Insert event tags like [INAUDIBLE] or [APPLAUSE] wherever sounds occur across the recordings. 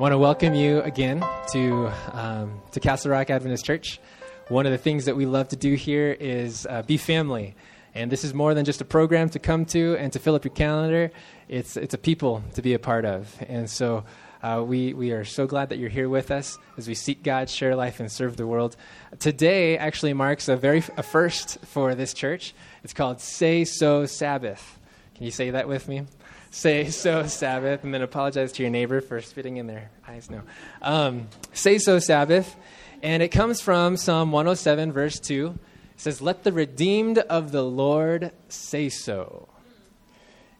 want to welcome you again to, um, to Castle Rock Adventist Church. One of the things that we love to do here is uh, be family. And this is more than just a program to come to and to fill up your calendar. It's, it's a people to be a part of. And so uh, we, we are so glad that you're here with us as we seek God, share life, and serve the world. Today actually marks a very a first for this church. It's called Say So Sabbath. Can you say that with me? Say So Sabbath, and then apologize to your neighbor for spitting in their eyes. No. Um, say So Sabbath. And it comes from Psalm 107, verse 2. It says, Let the redeemed of the Lord say so.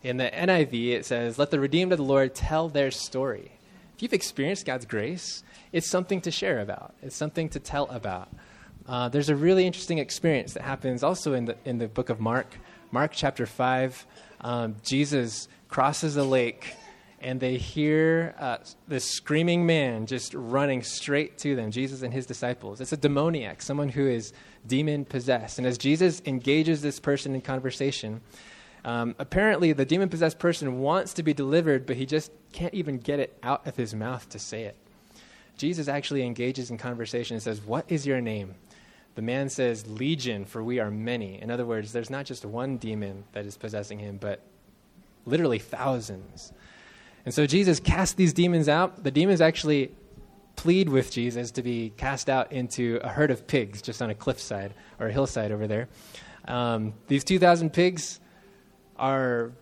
In the NIV, it says, Let the redeemed of the Lord tell their story. If you've experienced God's grace, it's something to share about, it's something to tell about. Uh, there's a really interesting experience that happens also in the, in the book of Mark. Mark chapter 5, um, Jesus crosses a lake and they hear uh, this screaming man just running straight to them, Jesus and his disciples. It's a demoniac, someone who is demon possessed. And as Jesus engages this person in conversation, um, apparently the demon possessed person wants to be delivered, but he just can't even get it out of his mouth to say it. Jesus actually engages in conversation and says, What is your name? The man says, Legion, for we are many. In other words, there's not just one demon that is possessing him, but literally thousands. And so Jesus casts these demons out. The demons actually plead with Jesus to be cast out into a herd of pigs just on a cliffside or a hillside over there. Um, these 2,000 pigs are,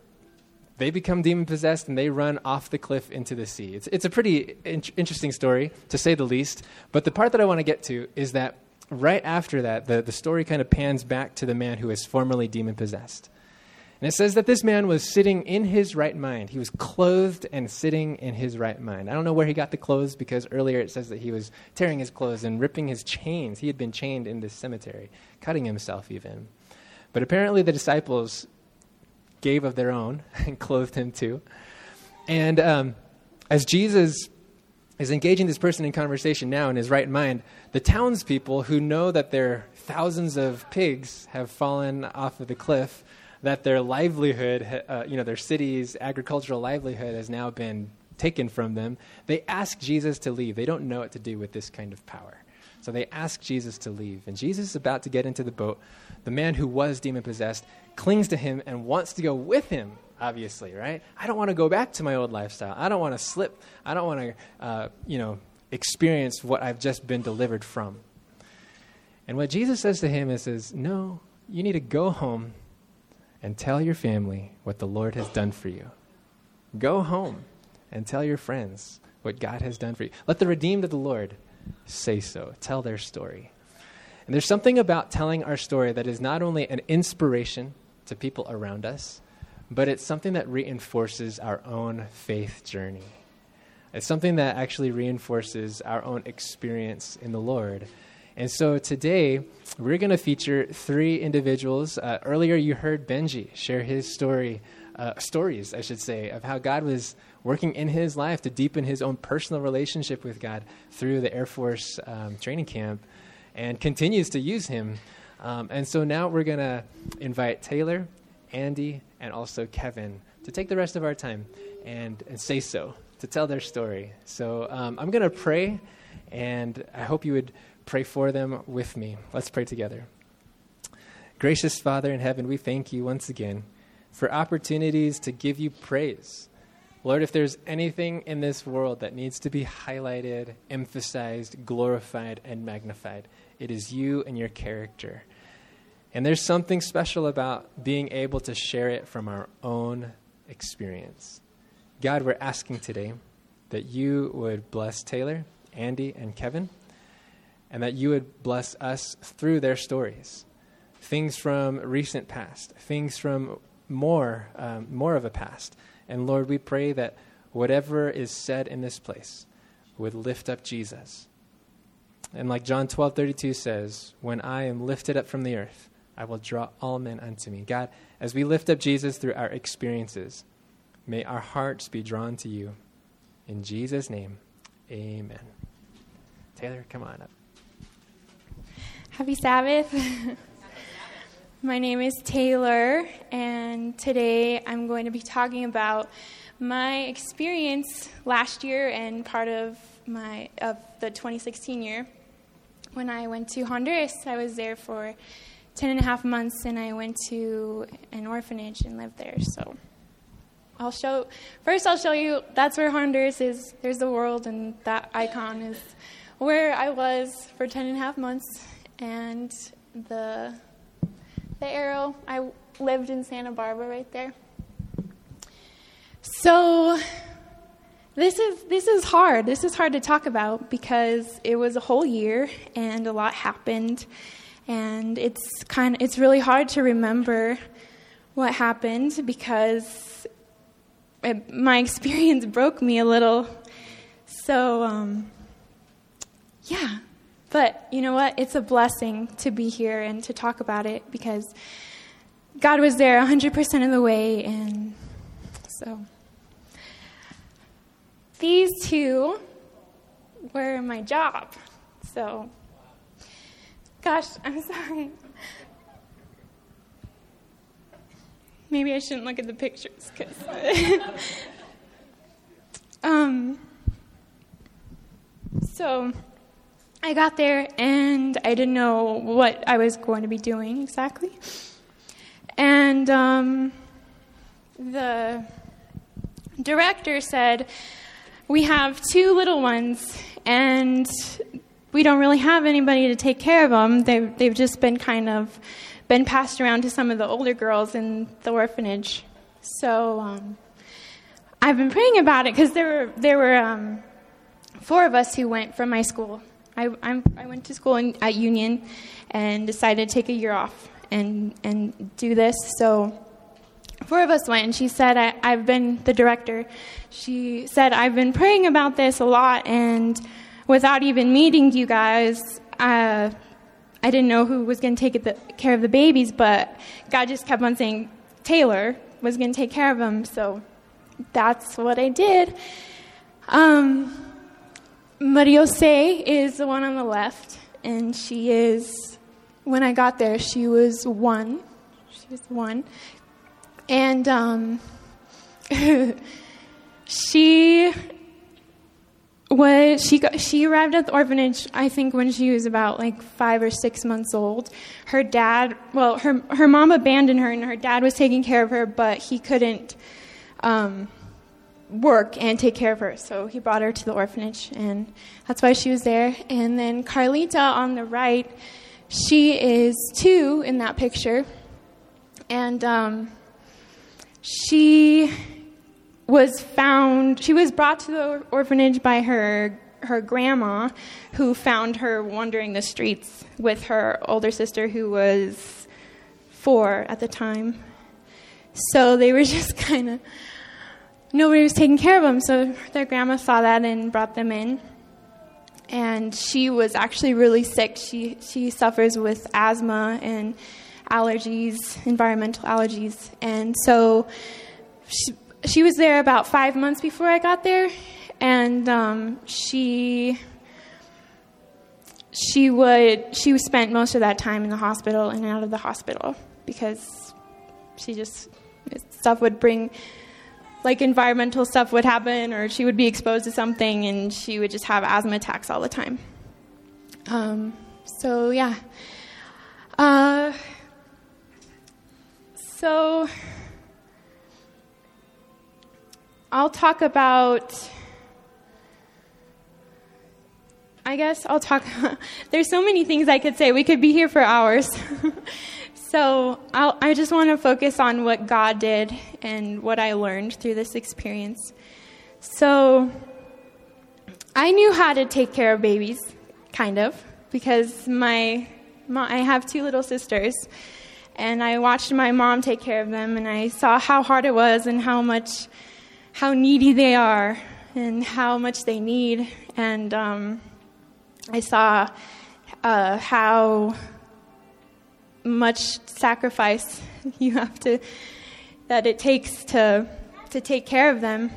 they become demon possessed and they run off the cliff into the sea. It's, it's a pretty in- interesting story, to say the least. But the part that I want to get to is that right after that, the, the story kind of pans back to the man who was formerly demon possessed. And it says that this man was sitting in his right mind. He was clothed and sitting in his right mind. I don't know where he got the clothes because earlier it says that he was tearing his clothes and ripping his chains. He had been chained in this cemetery, cutting himself even. But apparently the disciples gave of their own [LAUGHS] and clothed him too. And um, as Jesus is engaging this person in conversation now in his right mind, the townspeople who know that their thousands of pigs have fallen off of the cliff that their livelihood, uh, you know, their city's agricultural livelihood has now been taken from them, they ask Jesus to leave. They don't know what to do with this kind of power. So they ask Jesus to leave. And Jesus is about to get into the boat. The man who was demon possessed clings to him and wants to go with him, obviously, right? I don't want to go back to my old lifestyle. I don't want to slip. I don't want to, uh, you know, experience what I've just been delivered from. And what Jesus says to him is, says, No, you need to go home and tell your family what the Lord has done for you. Go home and tell your friends what God has done for you. Let the redeemed of the Lord say so, tell their story. And there's something about telling our story that is not only an inspiration to people around us, but it's something that reinforces our own faith journey. It's something that actually reinforces our own experience in the Lord. And so today, we're going to feature three individuals. Uh, earlier, you heard Benji share his story, uh, stories, I should say, of how God was working in his life to deepen his own personal relationship with God through the Air Force um, training camp and continues to use him. Um, and so now we're going to invite Taylor, Andy, and also Kevin to take the rest of our time and, and say so, to tell their story. So um, I'm going to pray, and I hope you would pray for them with me. Let's pray together. Gracious Father in heaven, we thank you once again for opportunities to give you praise. Lord, if there's anything in this world that needs to be highlighted, emphasized, glorified, and magnified, it is you and your character. And there's something special about being able to share it from our own experience. God, we're asking today that you would bless Taylor, Andy, and Kevin and that you would bless us through their stories. Things from recent past, things from more, um, more of a past. And Lord, we pray that whatever is said in this place would lift up Jesus. And like John 12:32 says, When I am lifted up from the earth, I will draw all men unto me. God, as we lift up Jesus through our experiences, may our hearts be drawn to you. In Jesus' name, amen. Taylor, come on up. Happy Sabbath. [LAUGHS] My name is Taylor, and today I'm going to be talking about my experience last year and part of my of the 2016 year, when I went to Honduras, I was there for 10 and a half months, and I went to an orphanage and lived there. So I'll show first. I'll show you that's where Honduras is. There's the world, and that icon is where I was for 10 and a half months, and the the arrow. I lived in Santa Barbara right there. So this is this is hard. This is hard to talk about because it was a whole year and a lot happened and it's kind of, it's really hard to remember what happened because it, my [LAUGHS] experience broke me a little. So um, yeah, but you know what? It's a blessing to be here and to talk about it because God was there 100% of the way. And so these two were my job. So, gosh, [LAUGHS] I'm sorry. Maybe I shouldn't look at the pictures because. [LAUGHS] um, so I got there and I didn't know what I was going to be doing exactly. And um, the director said, We have two little ones, and we don't really have anybody to take care of them. They've, they've just been kind of been passed around to some of the older girls in the orphanage. So um, I've been praying about it because there were, there were um, four of us who went from my school I, I'm, i went to school in, at Union and decided to take a year off and, and do this. So four of us went, and she said, I, I've been the director. She said, I've been praying about this a lot, and without even meeting you guys, uh, I didn't know who was going to take the, care of the babies, but God just kept on saying Taylor was going to take care of them. So that's what I did. Um, Mariose is the one on the left, and she is, when I got there, she was one. She was one. And um, [LAUGHS] she was she got, she arrived at the orphanage I think when she was about like 5 or 6 months old. Her dad, well her her mom abandoned her and her dad was taking care of her but he couldn't um, work and take care of her. So he brought her to the orphanage, and that's why she was there. And then Carlita on the right, she is two in that picture, and um, she was found. She was brought to the orphanage by her her grandma, who found her wandering the streets with her older sister, who was four at the time. So they were [LAUGHS] just kind of nobody was taking care of them, so their grandma saw that and brought them in. And she was actually really sick. She she suffers with asthma and allergies, environmental allergies, and so she she was there about five months before I got there, and um, she she would she spent most of that time in the hospital and out of the hospital because she just stuff would bring like environmental stuff would happen or she would be exposed to something and she would just have asthma attacks all the time. Um, so, yeah. Uh, so, I'll talk about. I guess I'll talk. [LAUGHS] there's so many things I could say. We could be here for hours. [LAUGHS] So I'll, i just want to focus on what God did and what I learned through this experience. So I knew how to take care of babies, kind of, because my, my I have two little sisters, and I watched my mom take care of them, and I saw how hard it was and how much, how needy they are, and how much they need, and um, I saw uh, how much sacrifice [LAUGHS] you have to that it takes to to take care of them.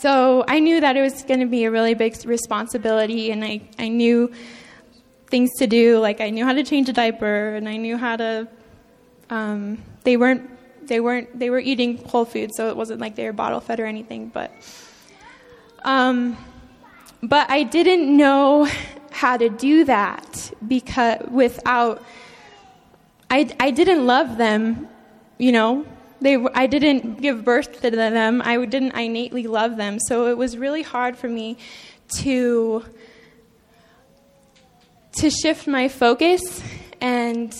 So I knew that it was going to be a really big responsibility, and I, I knew things to do. Like I knew how to change a diaper, and I knew how to. Um, they weren't They weren't. They were eating whole food, so it wasn't like they were bottle fed or anything. But, um, but I didn't know how to do that because without. I I didn't love them, you know. They I didn't give birth to them. I didn't innately love them, so it was really hard for me to to shift my focus and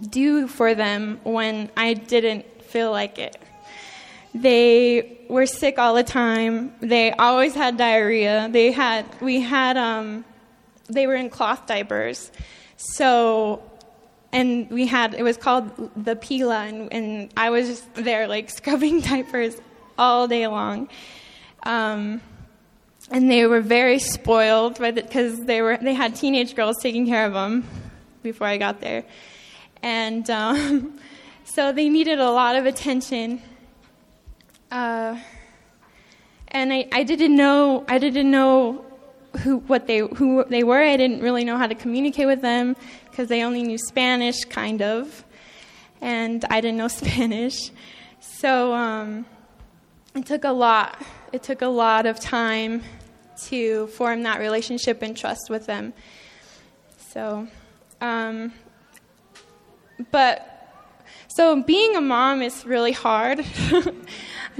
do for them when I didn't feel like it. They were sick all the time. They always had diarrhea. They had we had um they were in cloth diapers. So and we had it was called the pila and, and I was just there like [LAUGHS] scrubbing diapers all day long. Um, and they were very spoiled by the because they were they had teenage girls taking care of them before I got there, and um, [LAUGHS] so they needed a lot of attention. Uh, and I, I didn't know I didn't know who what they who they were. I didn't really know how to communicate with them because they only knew Spanish, kind of, and I didn't know [LAUGHS] Spanish. So um, it took a lot. It took a lot of time to form that relationship and trust with them. So, um, but so being a mom is really hard. [LAUGHS]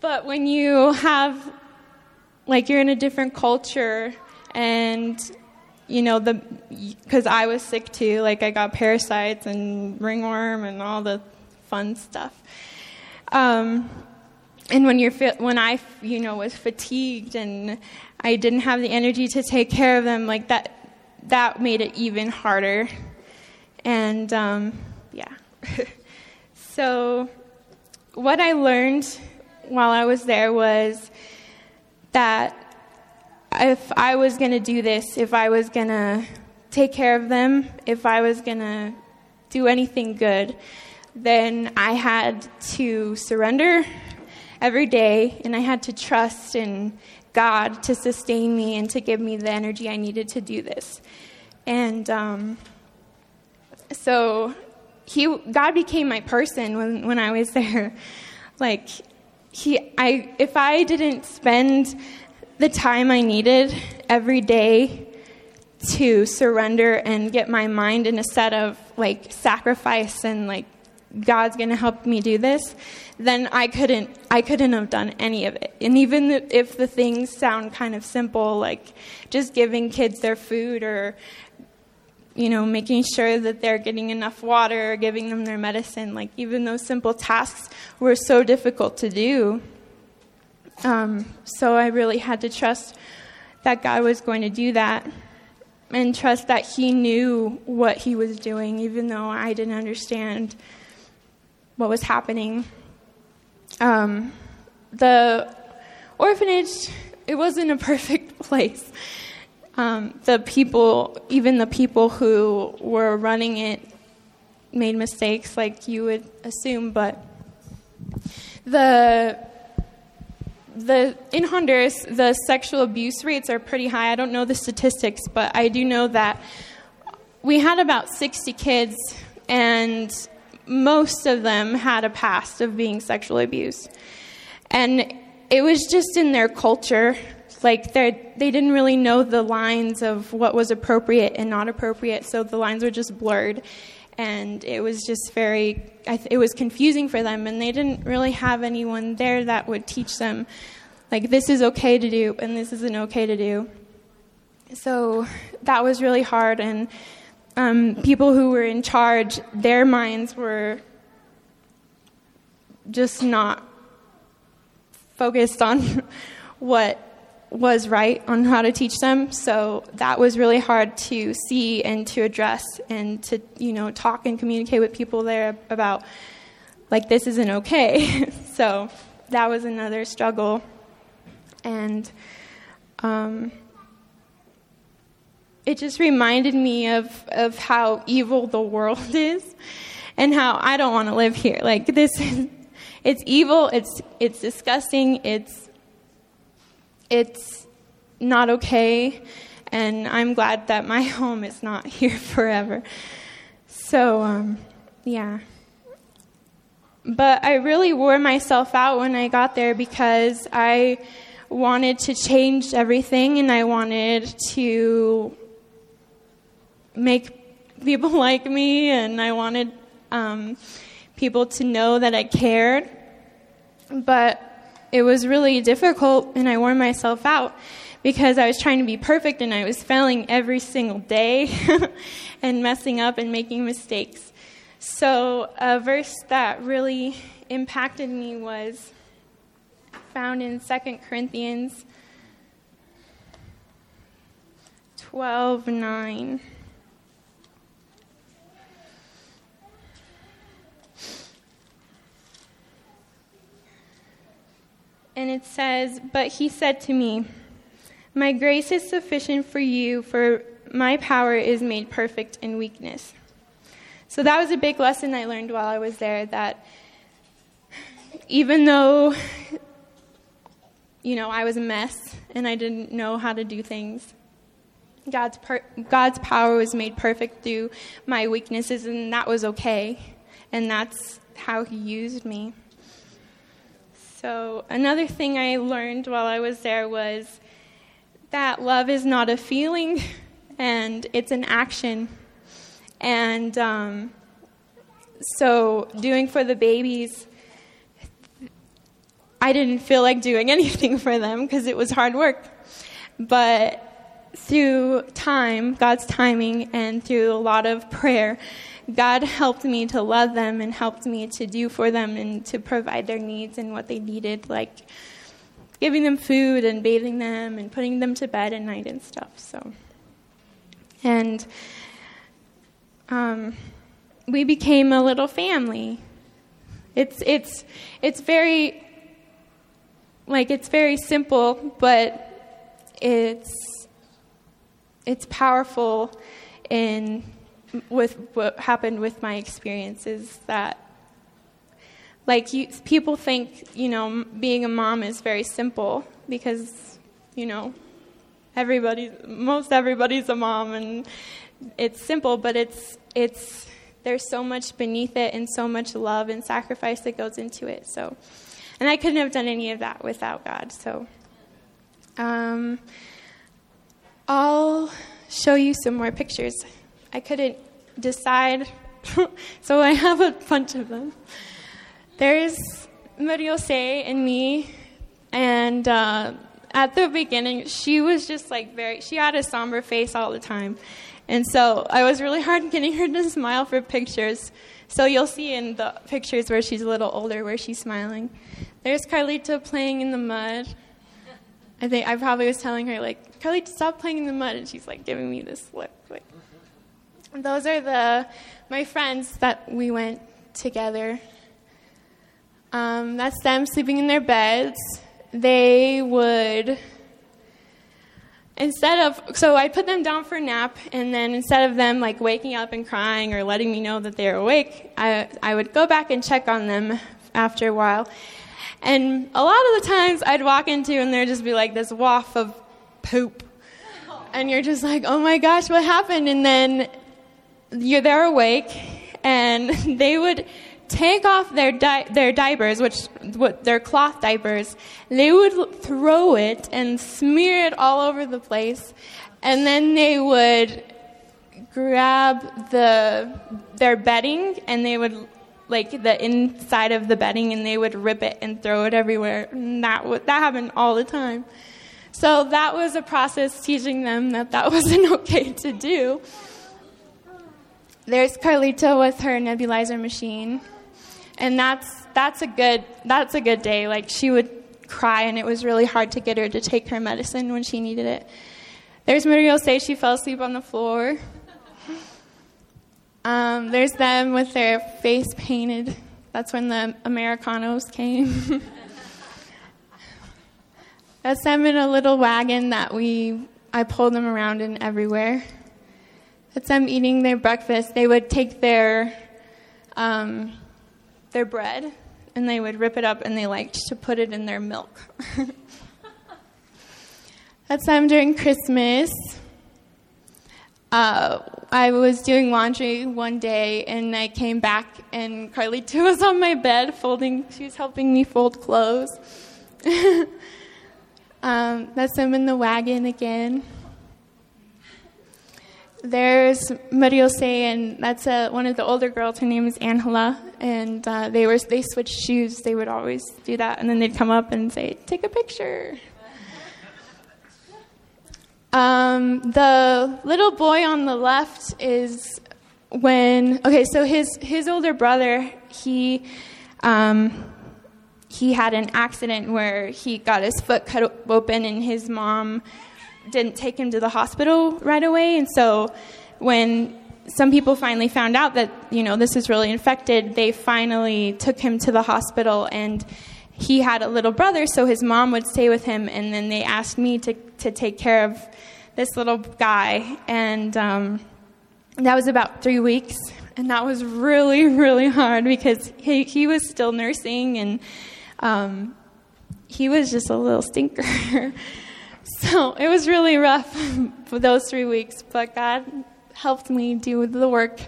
but when you have, like, you're in a different culture and you know the because I was sick too. Like I got parasites and ringworm and all the fun stuff. Um, and when you're when I you know was fatigued and I didn't have the energy to take care of them, like that that made it even harder. And um, yeah, [LAUGHS] so what I learned while I was there was that if I was going to do this, if I was going to take care of them, if I was going to do anything good, then I had to surrender every day, and I had to trust in God to sustain me and to give me the energy I needed to do this. And um, so he, God became my person when, when I was [LAUGHS] there. Like, he, I, if I didn't spend the time I needed every day to surrender and get my mind in a set of like sacrifice and like God's going to help me do this, then I couldn't I couldn't have done any of it. And even if the things sound kind of simple like just giving kids their food or you know making sure that they're getting enough water giving them their medicine, like even those simple tasks were so difficult to do. Um, so I really had to trust that God was going to do that and trust that He knew what He was doing, even though I didn't understand what was happening. Um, the orphanage, it wasn't a perfect [LAUGHS] place. Um, the people, even the people who were running it, made mistakes, like you would assume, but the the in Honduras, the sexual abuse rates are pretty high. I don't know the statistics, but I do know that we had about 60 kids, and most of them had a past of being sexually abused. And it was just in their culture. Like they didn't really know the lines of what was appropriate and not appropriate, so the lines were just blurred and it was just very it was confusing for them and they didn't really have anyone there that would teach them like this is okay to do and this isn't okay to do so that was really hard and um, people who were in charge their minds were just not focused on [LAUGHS] what was right on how to teach them. So that was really hard to see and to address and to, you know, talk and communicate with people there about, like, this isn't okay. [LAUGHS] so that was another struggle. And um, it just reminded me of, of how evil the world [LAUGHS] is and how I don't want to live here. Like, this is, it's evil, it's, it's disgusting, it's it's not okay, and I'm glad that my [LAUGHS] home is not here forever. So, um, yeah. But I really wore myself out when I got there because I wanted to change everything and I wanted to make people [LAUGHS] like me and I wanted um, people to know that I cared. But it was really difficult and I wore myself out because I was trying to be perfect and I was failing every single day [LAUGHS] and messing up and making mistakes. So, a verse that really impacted me was found in 2 Corinthians 12 9. And it says, But he said to me, My grace is sufficient for you, for my power is made perfect in weakness. So that was a big lesson I learned while I was there that even though you know, I was a mess and I didn't know how to do things. God's, per- God's power was made perfect through my weaknesses, and that was okay. And that's how He used me. So, another thing I learned while I was there was that love is not a feeling, [LAUGHS] and it's an action. And um, so, doing for the babies, I didn't feel like doing [LAUGHS] anything for them because it was hard work. But through time, God's timing, and through a lot of prayer, God helped me to love them and helped me to do for them and to provide their needs and what they needed, like giving them food and bathing them and putting them to bed at night and stuff. So, and um, we became a little family. It's it's it's very like it's very simple, but it's it's powerful in with what happened with my experiences that like you, people think you know being a mom is very simple because you know everybody most everybody's a mom and it's simple but it's it's there's so much beneath it and so much love and sacrifice that goes into it so and I couldn't have done any of that without God. So um, I'll show you some more pictures. I couldn't decide, [LAUGHS] so I have a bunch of them. There's Mariose and me, and uh, at the beginning, she was just like very, she had a somber face all the time. And so I was really hard getting her to smile for pictures. So you'll see in the pictures where she's a little older, where she's smiling. There's Carlita playing in the mud. I think I probably was telling her like, Carlita, stop playing in the mud, and she's like giving me this look. Like, those are the my friends that we went together. Um, that's them sleeping in their beds. They would instead of so I put them down for a nap, and then instead of them like waking up and crying or letting me know that they're awake, I I would go back and check on them after a while, and a lot of the times I'd walk into and there'd just be like this waft of poop. And you're just like, oh my gosh, what happened? And then you're they're awake and [LAUGHS] they would take off their di- their diapers, which what their cloth diapers. They would throw it and smear it all over the place, and then they would grab the their bedding and they would like the inside of the bedding and they would rip it and throw it everywhere. And that that happened all the time. So that was a process teaching them that that [LAUGHS] wasn't okay to do. There's Carlita with her nebulizer machine, and that's that's a good that's a good day. Like she would cry, and it was really hard to get her to take her medicine when she needed it. There's Maria say she fell asleep on the floor. Um, there's them with their face painted. That's when the Americanos came. [LAUGHS] That's them in a little wagon that we I pulled them around in everywhere. That's them eating their breakfast. They would take their um, their bread and they would rip it up and they liked to put it in their milk. [LAUGHS] That's them during Christmas. uh, I was doing laundry one day and I came back and Carlita [LAUGHS] was on my bed folding, she was helping me fold clothes. [LAUGHS] um, that's them in the wagon again. There's Maria and that's uh, one of the older girls. Her name is Angela, and uh, they were they switched shoes. They would always do that, and then they'd come up and say, "Take a picture." Um, the little boy on the left is when okay, so his his older brother he um, he had an accident where he got his foot cut open, and his mom didn't take him to the hospital right away. And so when some people finally found out that, you know, this is really infected, they finally took him to the hospital and he had a little brother, so his mom would stay with him, and then they asked me to, to take care of this little guy. And um, that was about three weeks. And that was really, really hard because he, he was still nursing and um, he was just a little stinker. [LAUGHS] [LAUGHS] So it was really rough [LAUGHS] for those three weeks, but God helped me do the work.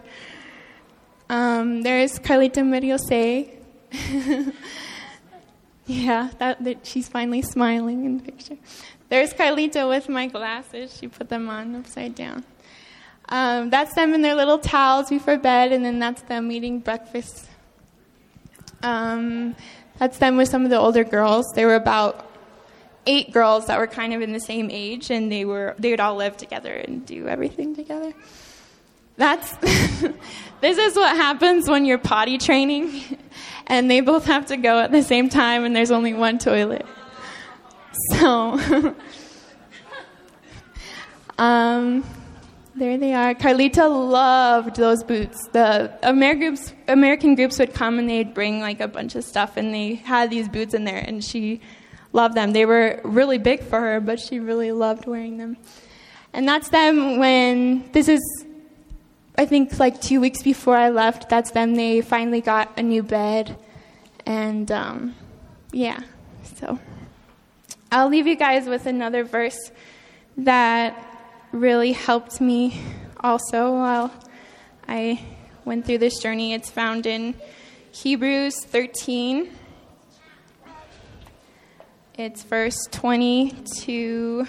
Um, there's Carlita Meriose. [LAUGHS] yeah, that, that, she's finally smiling in the picture. There's Carlita with my glasses. She put them on upside down. Um, that's them in their little towels before bed, and then that's them eating breakfast. Um, that's them with some of the older girls. They were about eight girls that were kind of in the same age, and they were they would all live together and do everything together. That's [LAUGHS] this is what happens when you're potty training, [LAUGHS] and they both have to go at the same time, and there's only one toilet. So, [LAUGHS] um, there they are. Carlita loved those boots. The American groups, American groups would come and they'd bring like a bunch of stuff, and they had these boots in there, and she loved them. They were really big for her, but she really loved wearing them. And that's them when this is, I think, like two weeks before I left. That's them. They finally got a new bed. And um, yeah, so I'll leave you guys with another verse that really helped me also while I went through this journey. It's found in Hebrews 13 it's verse 20 to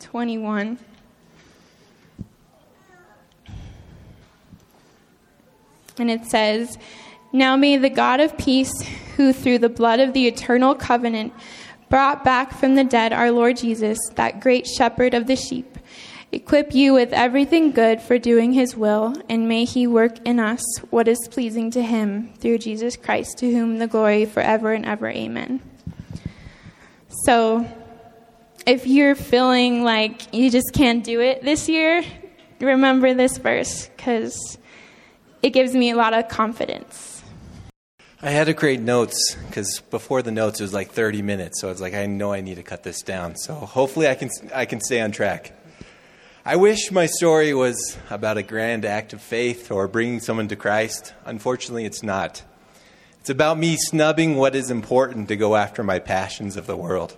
21. And it says, Now may the God of peace, who through the blood of the eternal covenant brought back from the dead our Lord Jesus, that great shepherd of the sheep, equip you with everything good for doing his will, and may he work in us what is pleasing to him through Jesus Christ, to whom the glory forever and ever. Amen. So if you're feeling like you just can't do it this year, remember this verse because it gives me a lot of confidence. I had to create notes because before the notes it was like 30 minutes, so I was like, I know I need to cut this down. So hopefully I can I can stay on track. I wish my story was about a grand act of faith or bringing someone to Christ. Unfortunately, it's not. It's about me snubbing what is important to go after my passions of the world.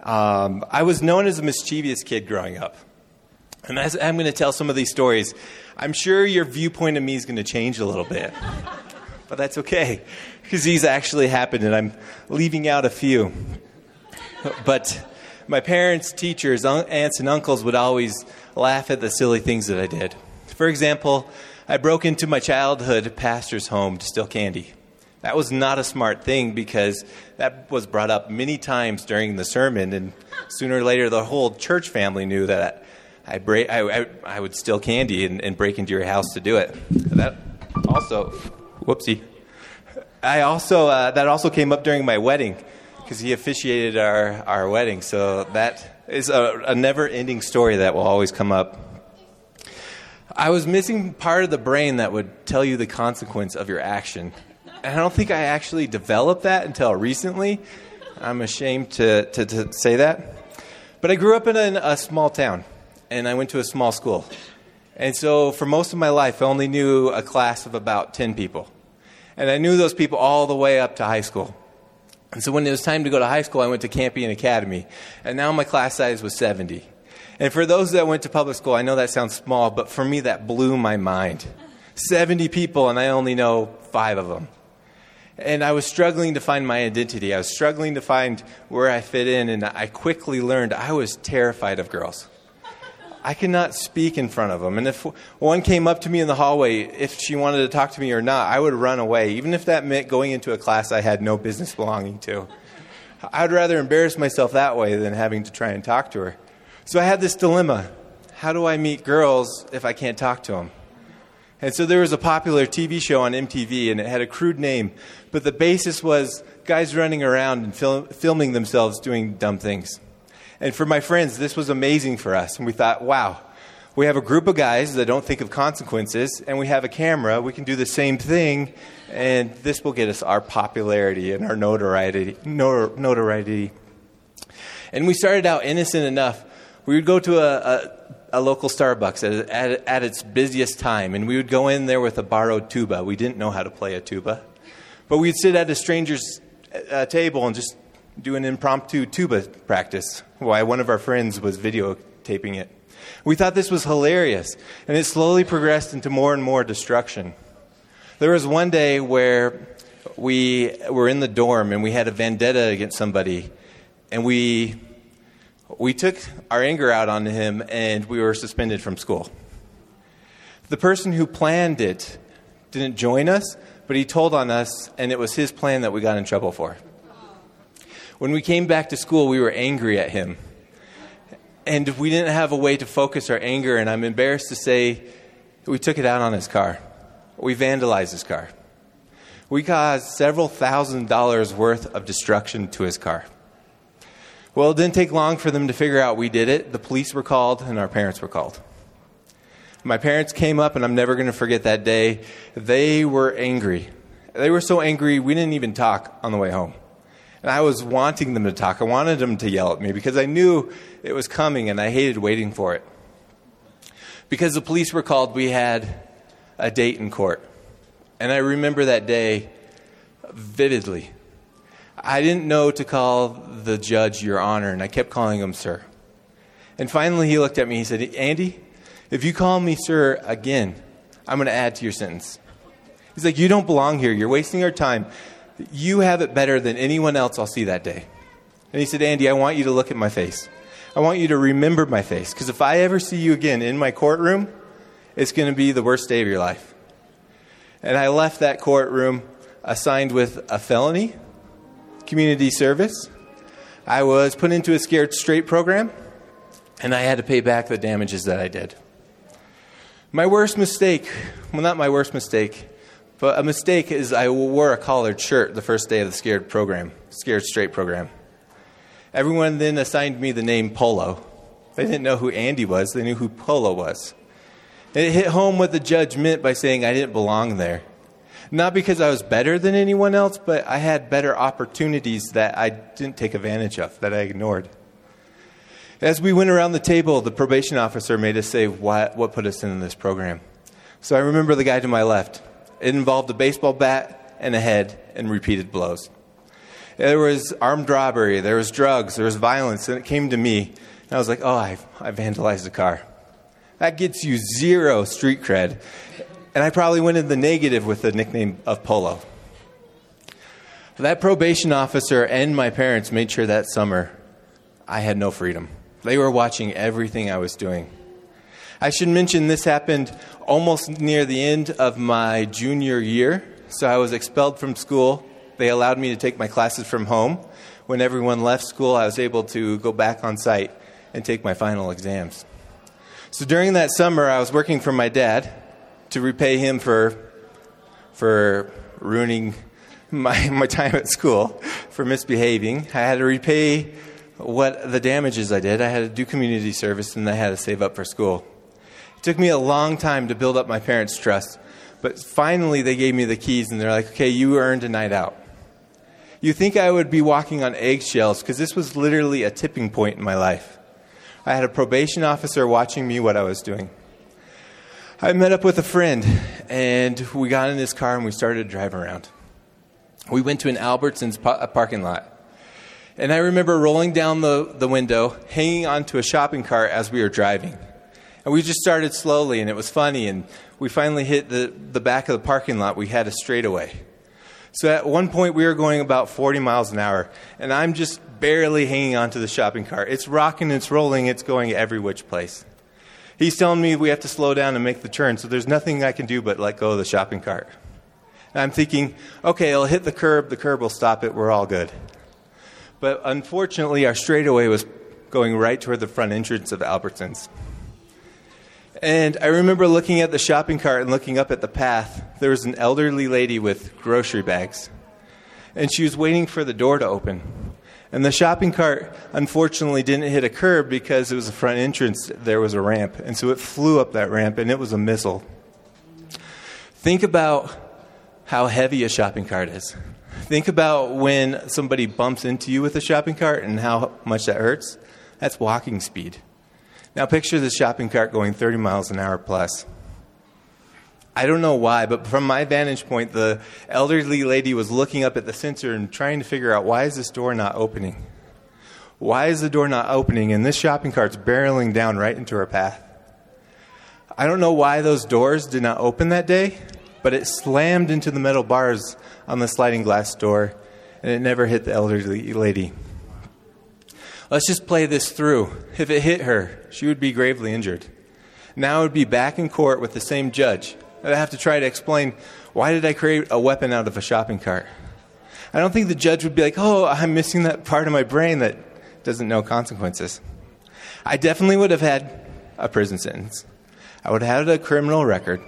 Um, I was known as a mischievous kid growing up. And as I'm going to tell some of these stories, I'm sure your viewpoint of me is going to change a little bit. [LAUGHS] but that's okay, because these actually happened, and I'm leaving out a few. but my parents, teachers, aunts, and uncles would always laugh at the silly things that I did. For example, I broke into my childhood pastor's home to steal candy. That was not a smart thing because that was brought up many times during the sermon, and sooner or later, the whole church family knew that I, break, I, I, I would steal candy and, and, break into your house to do it. That also, whoopsie. I also uh, that also came up during my wedding because he officiated our, our wedding. So that is a, a never-ending story that will always come up. I was missing part of the brain that would tell you the consequence of your action. I don't think I actually developed that until recently. I'm ashamed to, to, to say that. But I grew up in a, a small town, and I went to a small school. And so for most of my life, I only knew a class of about 10 people. And I knew those people all the way up to high school. And so when it was time to go to high school, I went to Campion Academy. And now my class size was 70. And for those that went to public school, I know that sounds small, but for me, that blew my mind. 70 people, and I only know five of them. And I was struggling to find my identity. I was struggling to find where I fit in, and I quickly learned I was terrified of girls. I could not speak in front of them. And if one came up to me in the hallway, if she wanted to talk to me or not, I would run away, even if that meant going into a class I had no business belonging to. I would rather embarrass myself that way than having to try and talk to her. So I had this dilemma how do I meet girls if I can't talk to them? And so there was a popular TV show on MTV, and it had a crude name, but the basis was guys running around and fil- filming themselves doing dumb things. And for my friends, this was amazing for us. And we thought, wow, we have a group of guys that don't think of consequences, and we have a camera. We can do the same thing, and this will get us our popularity and our notoriety. notoriety. And we started out innocent enough. We would go to a, a a local Starbucks at, at, at, its busiest time, and we would go in there with a borrowed tuba. We didn't know how to play a tuba, but we'd sit at a stranger's uh, table and just do an impromptu tuba practice while one of our friends was videotaping it. We thought this was hilarious, and it slowly progressed into more and more destruction. There was one day where we were in the dorm and we had a vendetta against somebody, and we we took our anger out on him and we were suspended from school. The person who planned it didn't join us, but he told on us, and it was his plan that we got in trouble for. When we came back to school, we were angry at him. And we didn't have a way to focus our anger, and I'm embarrassed to say we took it out on his car. We vandalized his car. We caused several thousand dollars worth of destruction to his car. Well, it didn't take long for them to figure out we did it. The police were called, and our parents were called. My parents came up, and I'm never going to forget that day. They were angry. They were so angry, we didn't even talk on the way home. And I was wanting them to talk. I wanted them to yell at me because I knew it was coming, and I hated waiting for it. Because the police were called, we had a date in court. And I remember that day vividly. I didn't know to call the judge your honor, and I kept calling him sir. And finally, he looked at me. He said, Andy, if you call me sir again, I'm going to add to your sentence. He's like, You don't belong here. You're wasting our time. You have it better than anyone else I'll see that day. And he said, Andy, I want you to look at my face. I want you to remember my face. Because if I ever see you again in my courtroom, it's going to be the worst day of your life. And I left that courtroom assigned with a felony community service. I was put into a scared straight program, and I had to pay back the damages that I did. My worst mistake, well, not my worst mistake, but a mistake is I wore a collared shirt the first day of the scared program, scared straight program. Everyone then assigned me the name Polo. They didn't know who Andy was, they knew who Polo was. And it hit home what the judge meant by saying I didn't belong there. Not because I was better than anyone else, but I had better opportunities that I didn't take advantage of, that I ignored. As we went around the table, the probation officer made us say what, what put us in this program. So I remember the guy to my left. It involved a baseball bat and a head and repeated blows. There was armed robbery, there was drugs, there was violence, and it came to me. And I was like, oh, I, I vandalized a car. That gets you zero street cred. And I probably went in the negative with the nickname of Polo. That probation officer and my parents made sure that summer I had no freedom. They were watching everything I was doing. I should mention this happened almost near the end of my junior year. So I was expelled from school. They allowed me to take my classes from home. When everyone left school, I was able to go back on site and take my final exams. So during that summer, I was working for my dad to repay him for, for ruining my, [LAUGHS] my time at school, for misbehaving. I had to repay what the damages I did. I had to do community service and I had to save up for school. It took me a long time to build up my parents' trust, but finally they gave me the keys and they're like, okay, you earned a night out. You think I would be walking on eggshells because this was literally a tipping point in my life. I had a probation officer watching me what I was doing. I met up with a friend, and we got in this car and we started drive around. We went to an Albertsons parking lot. And I remember rolling down the, the window, hanging onto a shopping cart as we were driving. And we just started slowly, and it was funny. And we finally hit the, the back of the parking lot. We had a straightaway. So at one point, we were going about 40 miles an hour, and I'm just barely hanging onto the shopping cart. It's rocking, it's rolling, it's going every which place. He's telling me we have to slow down and make the turn, so there's nothing I can do but let go of the shopping cart. And I'm thinking, okay, I'll hit the curb, the curb will stop it, we're all good. But unfortunately, our straightaway was going right toward the front entrance of Albertsons. And I remember looking at the shopping cart and looking up at the path. There was an elderly lady with grocery bags. And she was waiting for the door to open. And the shopping cart, unfortunately, didn't hit a curb because it was a front entrance. There was a ramp. And so it flew up that ramp, and it was a missile. Think about how heavy a shopping cart is. Think about when somebody bumps into you with a shopping cart and how much that hurts. That's walking speed. Now, picture this shopping cart going 30 miles an hour plus. I don't know why, but from my vantage point, the elderly lady was looking up at the sensor and trying to figure out why is this door not opening? Why is the door not opening? And this shopping cart's barreling down right into her path. I don't know why those doors did not open that day, but it slammed into the metal bars on the sliding glass door, and it never hit the elderly lady. Let's just play this through. If it hit her, she would be gravely injured. Now I would be back in court with the same judge. I'd have to try to explain why did I create a weapon out of a shopping cart? I don't think the judge would be like, oh, I'm missing that part of my brain that doesn't know consequences. I definitely would have had a prison sentence. I would have had a criminal record.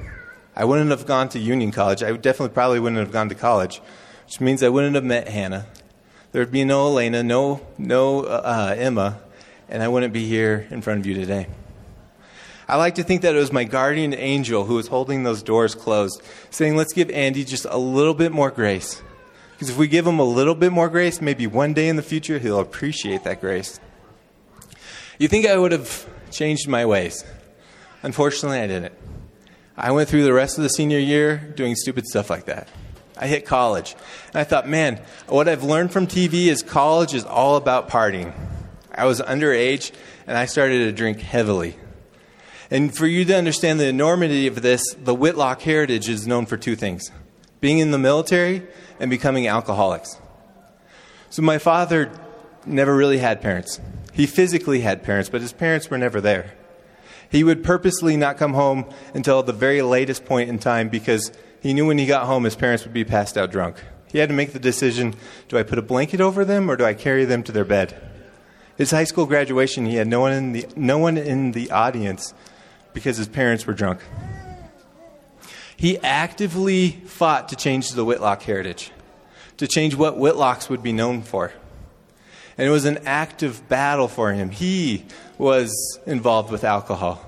I wouldn't have gone to Union College. I definitely probably wouldn't have gone to college, which means I wouldn't have met Hannah. There would be no Elena, no, no uh, Emma, and I wouldn't be here in front of you today. I like to think that it was my guardian angel who was holding those doors closed, saying, let's give Andy just a little bit more grace. Because if we give him a little bit more grace, maybe one day in the future he'll appreciate that grace. You think I would have changed my ways? Unfortunately, I didn't. I went through the rest of the senior year doing stupid stuff like that. I hit college. And I thought, man, what I've learned from TV is college is all about partying. I was underage and I started to drink heavily. And for you to understand the enormity of this, the Whitlock heritage is known for two things being in the military and becoming alcoholics. So my father never really had parents. He physically had parents, but his parents were never there. He would purposely not come home until the very latest point in time because he knew when he got home his parents would be passed out drunk. He had to make the decision do I put a blanket over them or do I carry them to their bed? His high school graduation, he had no one in the, no one in the audience because his parents were drunk. He actively fought to change the Whitlock heritage, to change what Whitlocks would be known for. And it was an active battle for him. He was involved with alcohol.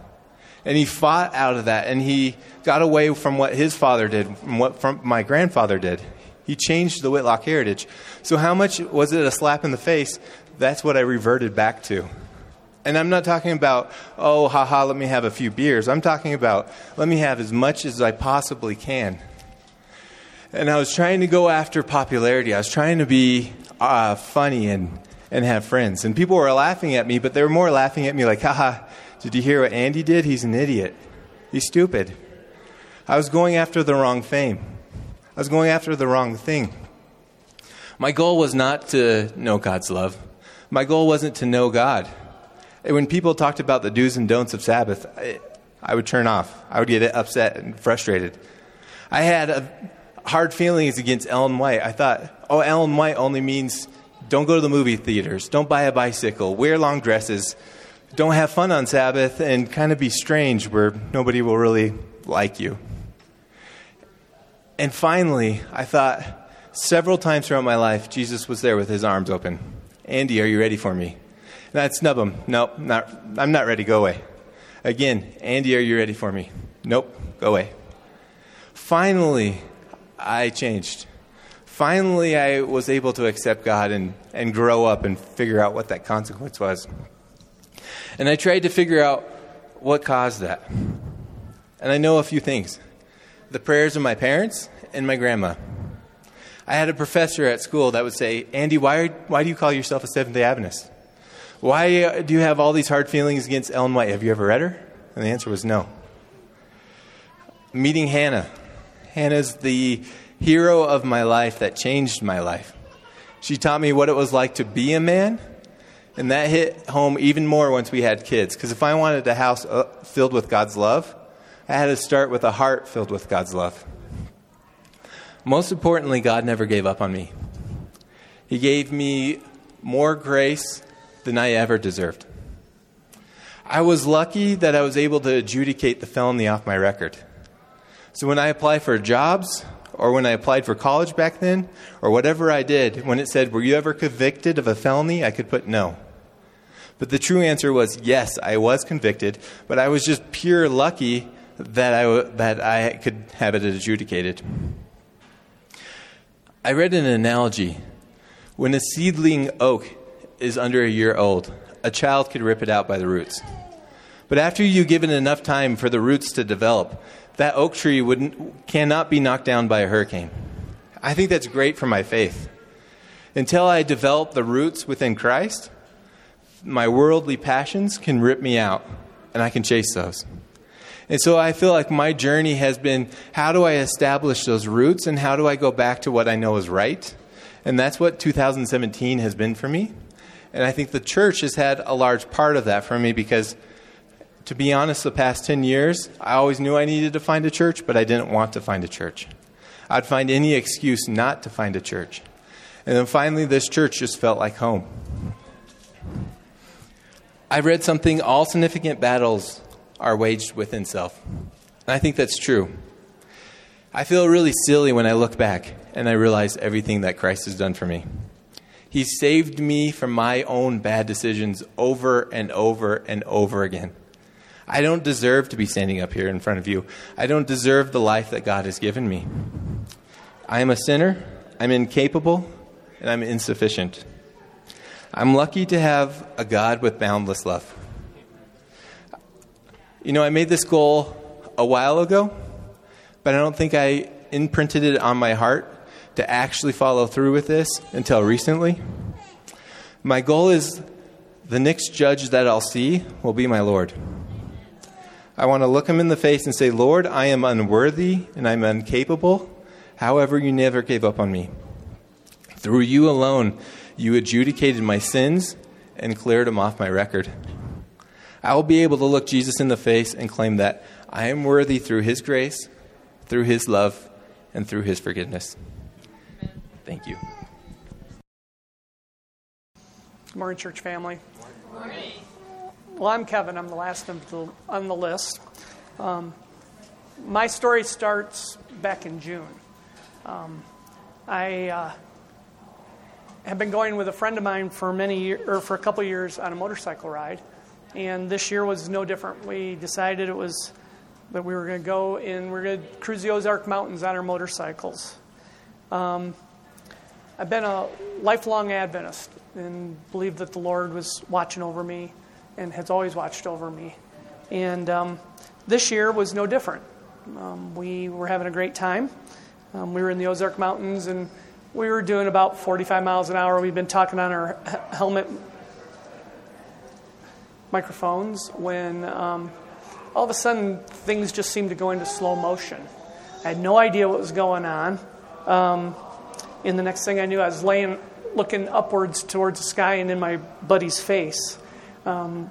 And he fought out of that, and he got away from what his father did, from what from my grandfather did. He changed the Whitlock heritage. So, how much was it a slap in the face? That's what I reverted back to. And I'm not talking about, oh, haha, let me have a few beers. I'm talking about, let me have as much as I possibly can. And I was trying to go after popularity. I was trying to be uh, funny and and have friends. And people were laughing at me, but they were more laughing at me like, haha, did you hear what Andy did? He's an idiot. He's stupid. I was going after the wrong fame. I was going after the wrong thing. My goal was not to know God's love. My goal wasn't to know God. When people talked about the do's and don'ts of Sabbath, I, I would turn off. I would get upset and frustrated. I had a, hard feelings against Ellen White. I thought, oh, Ellen White only means don't go to the movie theaters. Don't buy a bicycle. Wear long dresses. Don't have fun on Sabbath and kind of be strange where nobody will really like you. And finally, I thought several times throughout my life, Jesus was there with his arms open. Andy, are you ready for me? I'd snub him. Nope, not, I'm not ready. Go away. Again, Andy, are you ready for me? Nope, go away. Finally, I changed finally I was able to accept God and, and grow up and figure out what that consequence was. And I tried to figure out what caused that. And I know a few things the prayers of my parents and my grandma. I had a professor at school that would say, Andy, why, why do you call yourself a Seventh day Adventist? Why uh, do you have all these hard feelings against Ellen White? Have you ever read her? And the answer was no. Meeting Hannah. Hannah's the hero of my life that changed my life. She taught me what it was like to be a man, and that hit home even more once we had kids. Because if I wanted a house uh, filled with God's love, I had to start with a heart filled with God's love. Most importantly, God never gave up on me. He gave me more grace than I ever deserved. I was lucky that I was able to adjudicate the felony off my record. So when I apply for jobs, or when I applied for college back then, or whatever I did, when it said, Were you ever convicted of a felony? I could put no. But the true answer was yes, I was convicted, but I was just pure lucky that I, that I could have it adjudicated. I read an analogy. When a seedling oak is under a year old, a child could rip it out by the roots. But after you give it enough time for the roots to develop, that oak tree would, cannot be knocked down by a hurricane. I think that's great for my faith. Until I develop the roots within Christ, my worldly passions can rip me out, and I can chase those. And so I feel like my journey has been how do I establish those roots and how do I go back to what I know is right? And that's what 2017 has been for me. And I think the church has had a large part of that for me because to be honest, the past 10 years, I always knew I needed to find a church, but I didn't want to find a church. I'd find any excuse not to find a church. And then finally, this church just felt like home. I read something all significant battles are waged within self. And I think that's true. I feel really silly when I look back and I realize everything that Christ has done for me. He saved me from my own bad decisions over and over and over again. I don't deserve to be standing up here in front of you. I don't deserve the life that God has given me. I am a sinner, I'm incapable, and I'm insufficient. I'm lucky to have a God with boundless love. You know, I made this goal a while ago, but I don't think I imprinted it on my heart to actually follow through with this until recently. My goal is the next judge that I'll see will be my Lord. I want to look him in the face and say, Lord, I am unworthy and I'm incapable. However, you never gave up on me. Through you alone, you adjudicated my sins and cleared them off my record. I will be able to look Jesus in the face and claim that I am worthy through his grace, through his love, and through his forgiveness. Thank you. Good morning, church family. Good morning. Well, I'm Kevin. I'm the last of the, on the list. Um, my story starts back in June. Um, I uh, have been going with a friend of mine for many year, or for a couple years on a motorcycle ride, and this year was no different. We decided it was that we were going to go and we we're going to cruise the Ozark Mountains on our motorcycles. Um, I've been a lifelong Adventist and believe that the Lord was watching over me and has always watched over me. And um, this year was no different. Um, we were having a great time. Um, we were in the Ozark Mountains and we were doing about 45 miles an hour. We've been talking on our helmet microphones when um, all of a sudden things just seemed to go into slow motion. I had no idea what was going on. And the next thing I knew, I was laying, looking upwards towards the sky and in my buddy's face um,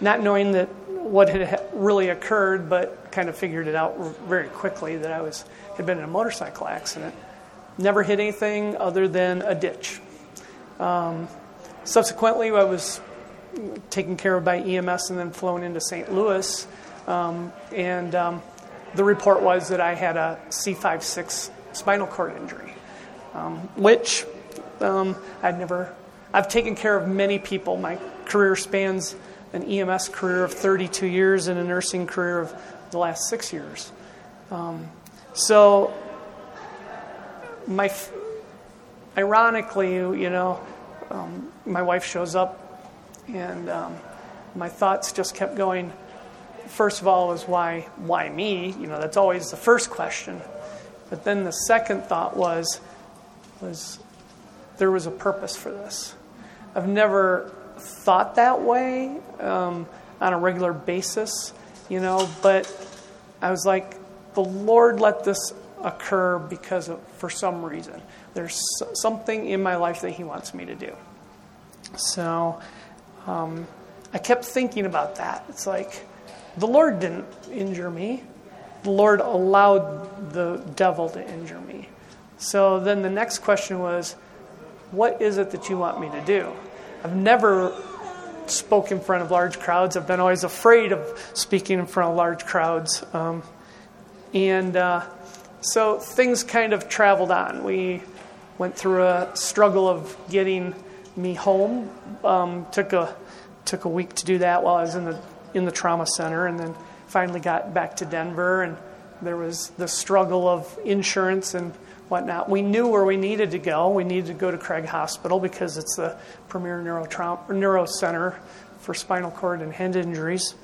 not knowing that what had really occurred, but kind of figured it out very quickly that I was had been in a motorcycle accident. Never hit anything other than a ditch. Um, subsequently, I was taken care of by EMS and then flown into St. Louis. Um, and um, the report was that I had a C5-6 spinal cord injury, um, which um, I've never. I've taken care of many people. My career spans an EMS career of 32 years and a nursing career of the last six years. Um, so, my, ironically, you know, um, my wife shows up, and um, my thoughts just kept going. First of all, was why, why me? You know, that's always the first question. But then the second thought was, was there was a purpose for this. I've never thought that way um, on a regular basis, you know, but I was like, the Lord let this occur because of for some reason. There's something in my life that He wants me to do. So um, I kept thinking about that. It's like the Lord didn't injure me. The Lord allowed the devil to injure me. So then the next question was, what is it that you want me to do? I've never spoke in front of large crowds. I've been always afraid of speaking in front of large crowds. Um, and uh, so things kind of traveled on. We went through a struggle of getting me home. Um, took a took a week to do that while I was in the in the trauma center, and then finally got back to Denver. And there was the struggle of insurance and whatnot. We knew where we needed to go. We needed to go to Craig Hospital because it's the premier neurotrauma, neuro center for spinal cord and head injuries.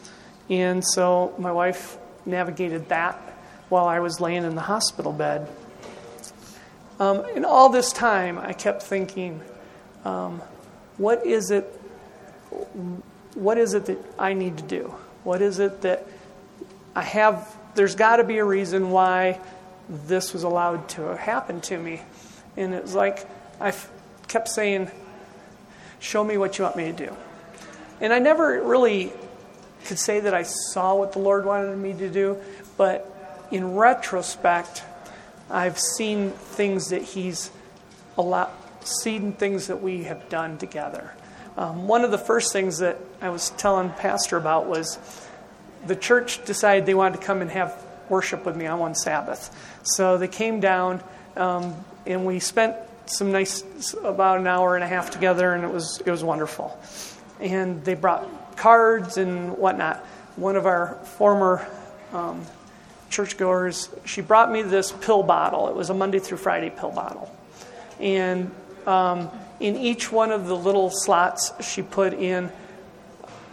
And so my wife navigated that while I was laying in the hospital bed. Um, and all this time, I kept thinking, um, what is it? What is it that I need to do? What is it that I have? There's got to be a reason why this was allowed to happen to me. And it was like I kept saying, Show me what you want me to do. And I never really could say that I saw what the Lord wanted me to do, but in retrospect, I've seen things that He's allowed, seen things that we have done together. Um, one of the first things that I was telling Pastor about was the church decided they wanted to come and have worship with me on one Sabbath. So they came down, um, and we spent some nice about an hour and a half together, and it was it was wonderful. And they brought cards and whatnot. One of our former um, churchgoers, she brought me this pill bottle. It was a Monday through Friday pill bottle, and um, in each one of the little slots, she put in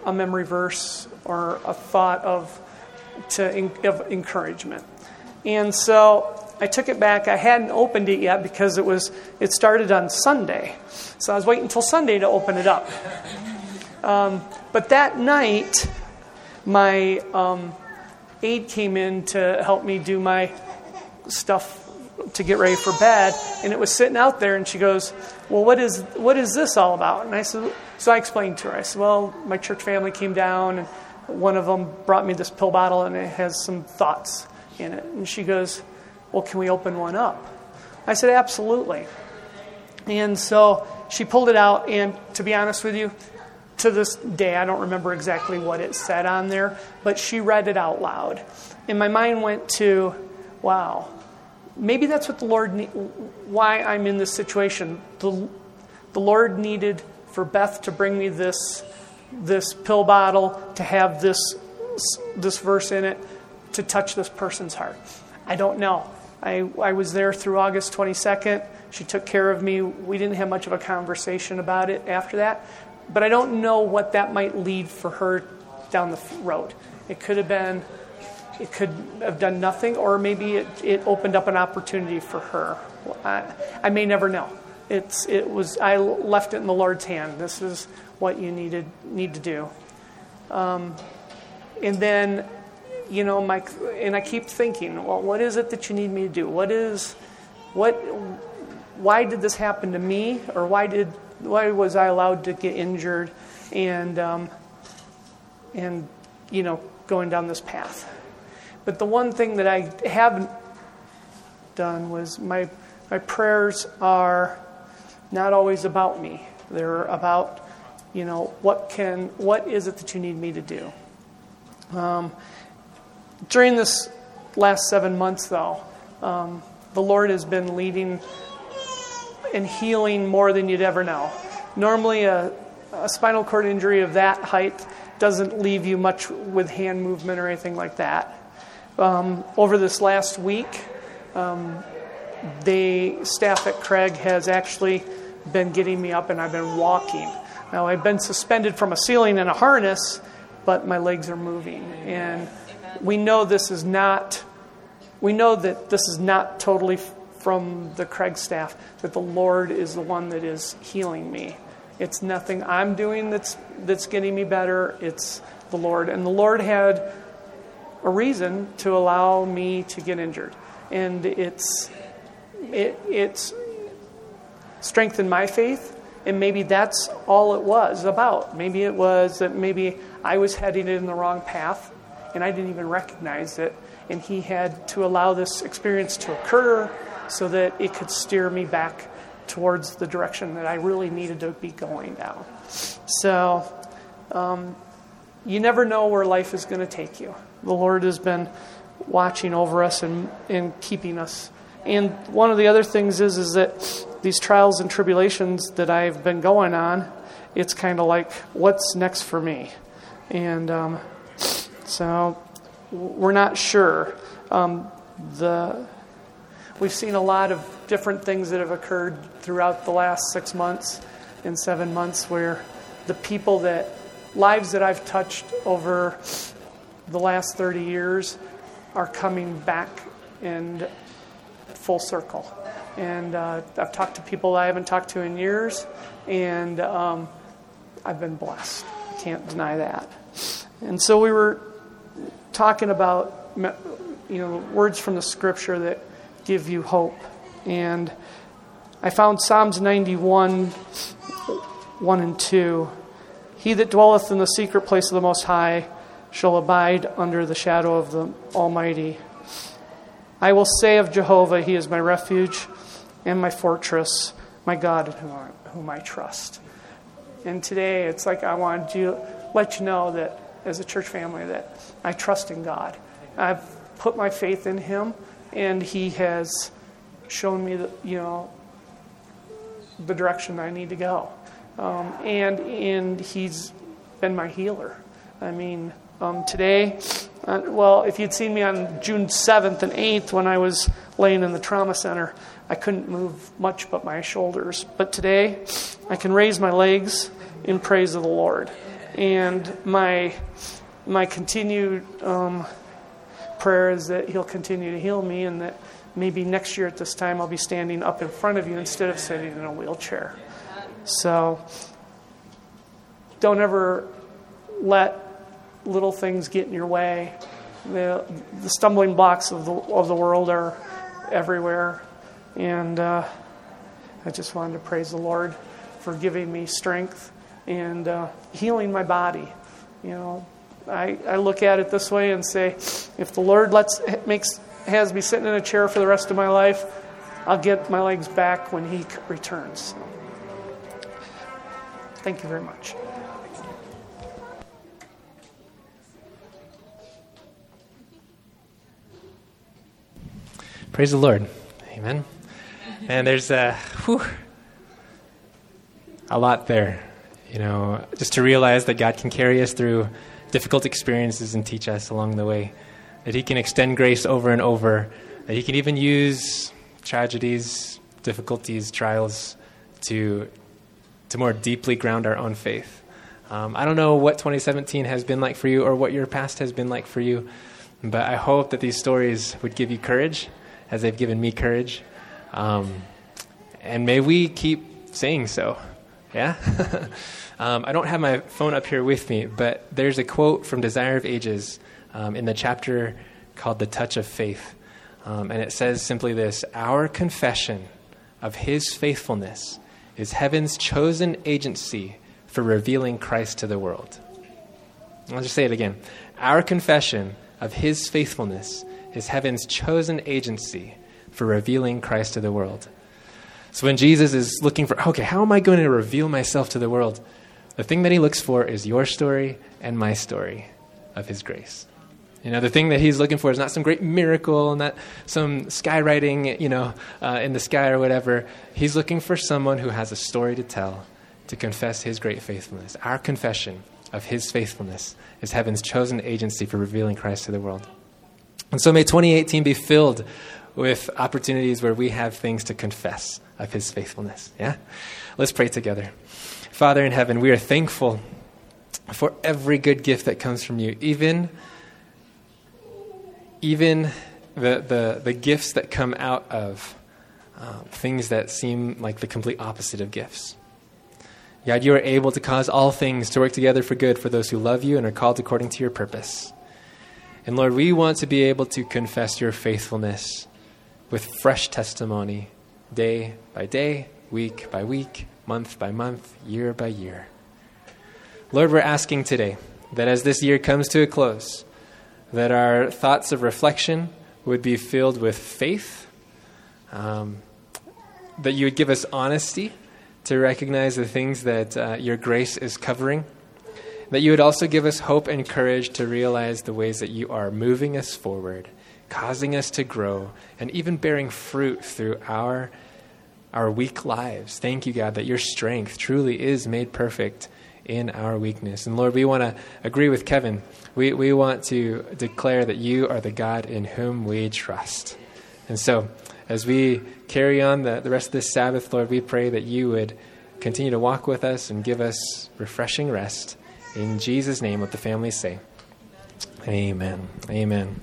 a memory verse or a thought of to of encouragement. And so I took it back. I hadn't opened it yet because it was it started on Sunday, so I was waiting until Sunday to open it up. Um, but that night, my um, aide came in to help me do my stuff to get ready for bed, and it was sitting out there. And she goes, "Well, what is what is this all about?" And I said, "So I explained to her. I said, well, my church family came down, and one of them brought me this pill bottle, and it has some thoughts." in it. And she goes, Well, can we open one up? I said, Absolutely. And so she pulled it out, and to be honest with you, to this day, I don't remember exactly what it said on there, but she read it out loud. And my mind went to, wow, maybe that's what the Lord, ne- why I'm in this situation. The, the Lord needed for Beth to bring me this, this pill bottle, to have this, this verse in it, to touch this person's heart? I don't know. I, I was there through August 22nd. She took care of me. We didn't have much of a conversation about it after that. But I don't know what that might lead for her down the road. It could have been, it could have done nothing, or maybe it, it opened up an opportunity for her. I, I may never know. It's, it was, I left it in the Lord's hand. This is what you needed, need to do. Um, and then you know, my, and I keep thinking, well, what is it that you need me to do? What is, what, why did this happen to me? Or why did, why was I allowed to get injured? And, um, and, you know, going down this path. But the one thing that I haven't done was my, my prayers are not always about me. They're about, you know, what can, what is it that you need me to do? Um, during this last seven months, though, um, the Lord has been leading and healing more than you'd ever know. Normally, a, a spinal cord injury of that height doesn't leave you much with hand movement or anything like that. Um, over this last week, um, the staff at Craig has actually been getting me up and I've been walking. Now, I've been suspended from a ceiling in a harness, but my legs are moving. And we know this is not, we know that this is not totally from the Craig staff that the Lord is the one that is healing me. It's nothing I'm doing that's that's getting me better. It's the Lord, and the Lord had a reason to allow me to get injured, and it's it, it's strengthened my faith. And maybe that's all it was about. Maybe it was that maybe I was heading in the wrong path and I didn't even recognize it. And he had to allow this experience to occur so that it could steer me back towards the direction that I really needed to be going down. So, um, you never know where life is going to take you. The Lord has been watching over us and, and keeping us. And one of the other things is, is that these trials and tribulations that I've been going on, it's kind of like, what's next for me? And um, so we're not sure. Um, the we've seen a lot of different things that have occurred throughout the last six months and seven months, where the people that lives that I've touched over the last 30 years are coming back in full circle. And uh, I've talked to people I haven't talked to in years, and um, I've been blessed. I can't deny that. And so we were talking about you know words from the scripture that give you hope and i found psalms 91 1 and 2 he that dwelleth in the secret place of the most high shall abide under the shadow of the almighty i will say of jehovah he is my refuge and my fortress my god in whom I, whom I trust and today it's like i wanted to let you know that as a church family that I trust in God. I've put my faith in Him, and He has shown me, the, you know, the direction I need to go. Um, and and He's been my healer. I mean, um, today, uh, well, if you'd seen me on June 7th and 8th when I was laying in the trauma center, I couldn't move much but my shoulders. But today, I can raise my legs in praise of the Lord and my my continued um, prayer is that He'll continue to heal me, and that maybe next year at this time I'll be standing up in front of you instead of sitting in a wheelchair. So don't ever let little things get in your way. The, the stumbling blocks of the, of the world are everywhere. And uh, I just wanted to praise the Lord for giving me strength and uh, healing my body. You know, I, I look at it this way and say, if the Lord lets makes has me sitting in a chair for the rest of my life, I'll get my legs back when He returns. Thank you very much. Praise the Lord. Amen. And there's a, whew, a lot there. You know, just to realize that God can carry us through difficult experiences and teach us along the way. That He can extend grace over and over. That He can even use tragedies, difficulties, trials to, to more deeply ground our own faith. Um, I don't know what 2017 has been like for you or what your past has been like for you, but I hope that these stories would give you courage as they've given me courage. Um, and may we keep saying so. Yeah? [LAUGHS] um, I don't have my phone up here with me, but there's a quote from Desire of Ages um, in the chapter called The Touch of Faith. Um, and it says simply this Our confession of his faithfulness is heaven's chosen agency for revealing Christ to the world. I'll just say it again. Our confession of his faithfulness is heaven's chosen agency for revealing Christ to the world. So when Jesus is looking for, okay, how am I going to reveal myself to the world? The thing that he looks for is your story and my story of his grace. You know, the thing that he's looking for is not some great miracle, and not some skywriting, you know, uh, in the sky or whatever. He's looking for someone who has a story to tell to confess his great faithfulness. Our confession of his faithfulness is heaven's chosen agency for revealing Christ to the world. And so may 2018 be filled with opportunities where we have things to confess of his faithfulness. Yeah? Let's pray together. Father in heaven, we are thankful for every good gift that comes from you, even, even the, the, the gifts that come out of uh, things that seem like the complete opposite of gifts. God, you are able to cause all things to work together for good for those who love you and are called according to your purpose. And Lord, we want to be able to confess your faithfulness with fresh testimony day by day, week by week, month by month, year by year. Lord, we're asking today that as this year comes to a close, that our thoughts of reflection would be filled with faith, um, that you would give us honesty to recognize the things that uh, your grace is covering, that you would also give us hope and courage to realize the ways that you are moving us forward, causing us to grow, and even bearing fruit through our, our weak lives. Thank you, God, that your strength truly is made perfect in our weakness. And Lord, we want to agree with Kevin. We, we want to declare that you are the God in whom we trust. And so, as we carry on the, the rest of this Sabbath, Lord, we pray that you would continue to walk with us and give us refreshing rest. In Jesus' name, let the families say, Amen. Amen.